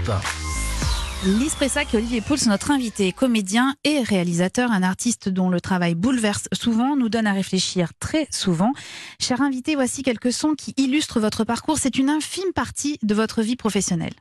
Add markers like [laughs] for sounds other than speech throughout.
Europe 1. Lise Pressac Olivier Pouls, notre invité, comédien et réalisateur, un artiste dont le travail bouleverse souvent, nous donne à réfléchir très souvent. Cher invité, voici quelques sons qui illustrent votre parcours. C'est une infime partie de votre vie professionnelle.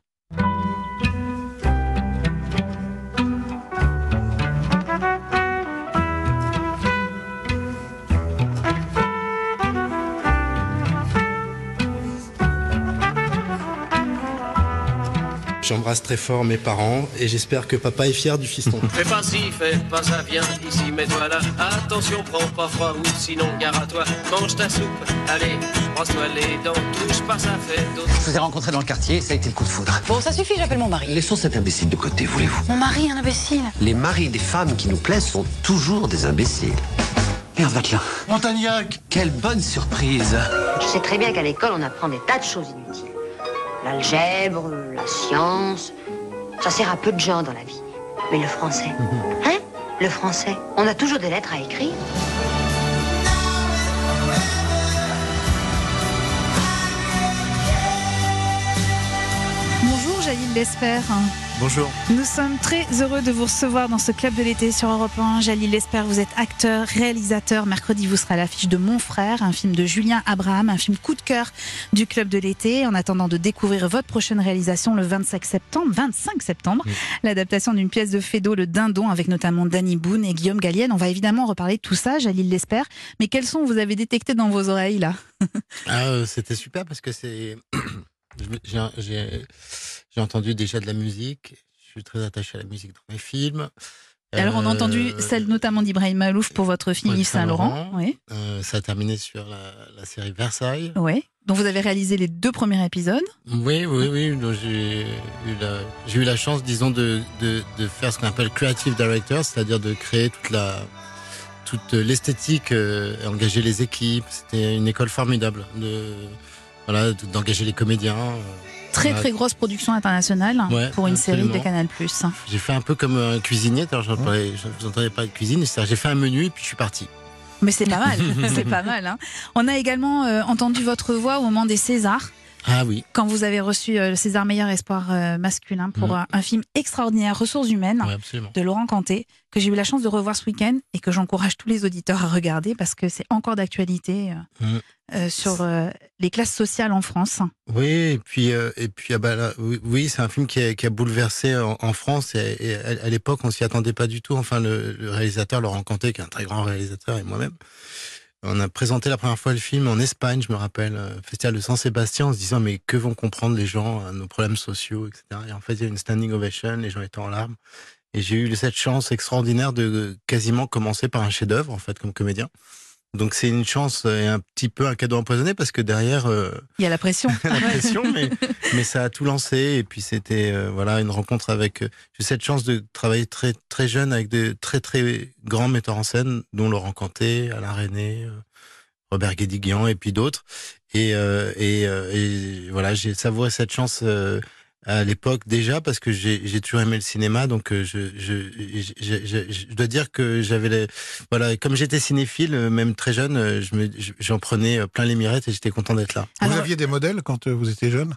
J'embrasse très fort mes parents et j'espère que papa est fier du fiston. [laughs] Fais pas ci, fais pas ça, viens ici, mets-toi là. Attention, prends pas froid ou sinon gare à toi. Mange ta soupe, allez, brosse-toi les dents, touche pas ça, fait d'autres. Je vous ai rencontré dans le quartier, ça a été le coup de foudre. Bon, ça suffit, j'appelle mon mari. Laissons cet imbécile de côté, voulez-vous? Mon mari, un imbécile. Les maris des femmes qui nous plaisent sont toujours des imbéciles. Merde, Vatelin. Montagnac Quelle bonne surprise. Je sais très bien qu'à l'école, on apprend des tas de choses inutiles. L'algèbre, la science, ça sert à peu de gens dans la vie. Mais le français, [laughs] hein? Le français, on a toujours des lettres à écrire. Jalil Lesper. Bonjour. Nous sommes très heureux de vous recevoir dans ce club de l'été sur Europe 1. Jalil Lesper, vous êtes acteur, réalisateur. Mercredi, vous serez à l'affiche de Mon Frère, un film de Julien Abraham, un film coup de cœur du club de l'été. En attendant de découvrir votre prochaine réalisation le 25 septembre, 25 septembre, l'adaptation d'une pièce de Fédo, Le Dindon, avec notamment Danny Boone et Guillaume Gallienne. On va évidemment reparler de tout ça, Jalil Lesper. Mais quels sons vous avez détectés dans vos oreilles là? Ah, euh, C'était super parce que c'est. [clears throat] J'ai- J'ai entendu déjà de la musique. Je suis très attaché à la musique dans mes films. Alors on a Euh, entendu celle notamment d'Ibrahim Malouf pour votre film Yves Saint-Laurent. Oui. euh, ça a terminé sur la, la série Versailles. Oui. Donc vous avez réalisé les deux premiers épisodes. Oui, oui, oui. J'ai eu, la- j'ai eu la chance, disons, de, de, de faire ce qu'on appelle creative director, c'est-à-dire de créer toute la toute l'esthétique, euh, et engager les équipes. C'était une école formidable de voilà de- d'engager les comédiens. euh. Très très grosse production internationale Ouais, pour une série de. Canal+. J'ai fait un peu comme un cuisinier. Alors, je ne vous entendais pas de cuisine. J'ai fait un menu et puis je suis parti. Mais c'est pas mal, [laughs] c'est pas mal. hein. On a également euh, entendu votre voix au moment des Césars, Ah oui. quand vous avez reçu euh, le César meilleur espoir euh, masculin pour Mhm. un, un film extraordinaire, Ressources humaines, de Laurent Canté, que j'ai eu la chance de revoir ce week-end et que j'encourage tous les auditeurs à regarder parce que c'est encore d'actualité euh, euh, sur euh, les classes sociales en France. Oui, et puis, euh, et puis ah bah oui, c'est un film qui a, bouleversé en, en France. Et, à, l'époque, on s'y attendait pas du tout. Enfin, le, réalisateur Laurent Canté, qui est un très grand réalisateur, et moi-même, on a présenté la première fois le film en Espagne, je me rappelle, euh, Festival de San Sébastien, en se disant mais que vont comprendre les gens nos problèmes sociaux, etc. Et en fait, il y a une standing ovation, les gens étaient en larmes. Et j'ai eu cette chance extraordinaire de quasiment commencer par un chef-d'œuvre, en fait, comme comédien. Donc c'est une chance et un petit peu un cadeau empoisonné parce que derrière, euh, Il y a la pression. [laughs] la pression, mais, [laughs] mais ça a tout lancé. Et puis c'était euh, voilà une rencontre avec. euh, J'ai cette chance de travailler très très jeune avec de très très grands metteurs en scène, dont Laurent Canté, Alain René, Robert Guédiguian et puis d'autres. Et, euh, et, euh, et voilà, j'ai savouré cette chance. À l'époque déjà parce que j'ai toujours aimé le cinéma donc euh, je je je, je, je- je dois dire que j'avais les voilà comme j'étais cinéphile euh, même très jeune euh, je j'en prenais plein les mirettes et j'étais content d'être là Vous Alors, aviez des modèles quand vous étiez jeune?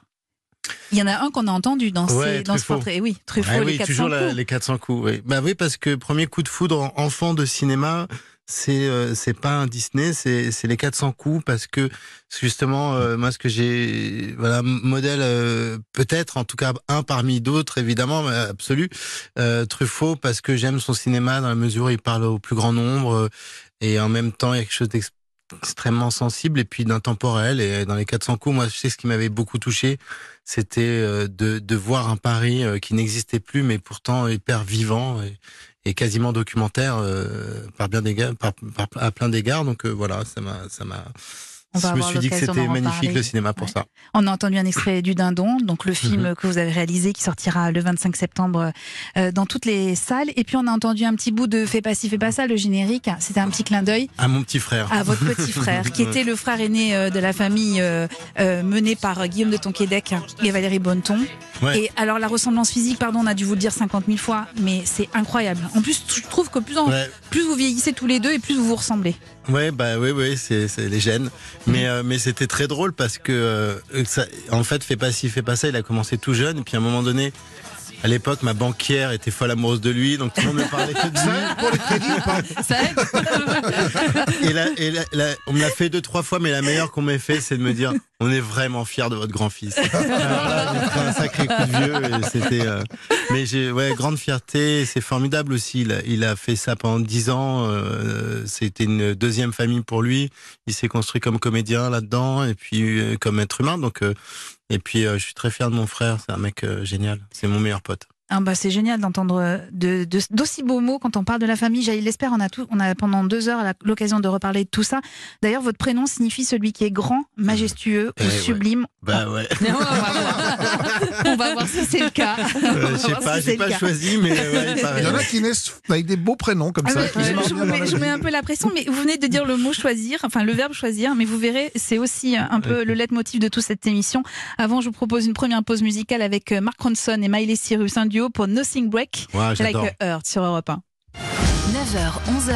Il y en a un qu'on a entendu dans, ces- dans ce portrait. Oui, Truffaut, Ah les oui, 400 toujours la- les 400 coups. Oui. Bah oui, parce que premier coup de foudre en- enfant de cinéma, c'est euh, c'est pas un Disney, c'est les 400 coups parce que justement euh, moi ce que j'ai voilà modèle euh, peut-être en tout cas un parmi d'autres évidemment absolu Truffaut parce que j'aime son cinéma dans la mesure où il parle au plus grand nombre et en même temps il y a quelque chose extrêmement sensible et puis d'intemporel et dans les 400 coups moi je sais ce qui m'avait beaucoup touché c'était de, de voir un Paris qui n'existait plus, mais pourtant hyper vivant et quasiment documentaire euh, par bien d'égards, par, par- à plein d'égards. Donc euh, voilà, ça m'a, ça m'a. On va Je me suis dit que c'était magnifique le cinéma pour Ouais. ça. On a entendu un extrait du Dindon, donc le [laughs] film que vous avez réalisé qui sortira le 25 septembre euh, dans toutes les salles. Et puis on a entendu un petit bout de Fais pas ci, fais pas ça, le générique. C'était un petit clin d'œil À mon petit frère. à votre petit [laughs] frère, qui était le frère aîné euh, de la famille euh, menée par Guillaume de Tonquédec et Valérie Bonneton. Ouais. Et alors la ressemblance physique, pardon, on a dû vous le dire 50 000 fois, mais c'est incroyable. En plus, je trouve que plus, en- Ouais. plus vous vieillissez tous les deux et plus vous vous ressemblez. Ouais, bah oui, oui, c'est les gènes. Mais, euh, mais c'était très drôle parce que, euh, ça, en fait, fais pas ci, fais pas ça. Il a commencé tout jeune. Et puis à un moment donné, à l'époque, ma banquière était folle amoureuse de lui. Donc tout le monde me parlait [laughs] que de lui. Pour les crédits ou pas Ça aide. Et, là, et là- là, on me l'a fait deux, trois fois, mais la meilleure qu'on m'ait fait, c'est de me dire on est vraiment fiers de votre grand-fils. [laughs] Alors là, j'ai pris un sacré coup de vieux. et C'était, euh, Mais j'ai ouais, grande fierté. C'est formidable aussi. Il a, il a fait ça pendant dix ans. euh, C'était une deuxième famille pour lui. Il s'est construit comme comédien là-dedans et puis euh, comme être humain. Donc, euh, et puis, euh, je suis très fier de mon frère. C'est un mec euh, génial. C'est mon meilleur pote. Ah bah c'est génial d'entendre euh, de- de- d'aussi beaux mots quand on parle de la famille. Jaïl l'espère, on a tout, on a pendant deux heures l'occasion de reparler de tout ça. D'ailleurs, votre prénom signifie celui qui est grand, majestueux Eh ou ouais. sublime. Bah ouais. [laughs] on va voir. on va voir si c'est le cas. Euh, je sais pas, si j'ai pas choisi, mais ouais, il paraît. Il y en a qui naissent avec des beaux prénoms comme Ah ça. je, vous mets, je mets un peu la pression, mais vous venez de dire le mot choisir, enfin le verbe choisir, mais vous verrez, c'est aussi un peu le leitmotiv de toute cette émission. Avant, je vous propose une première pause musicale avec euh, Mark Ronson et Miley Cyrus, un duo pour Nothing Break, Ouais, like j'adore. a Heart sur Europe 1. 9h, 11h.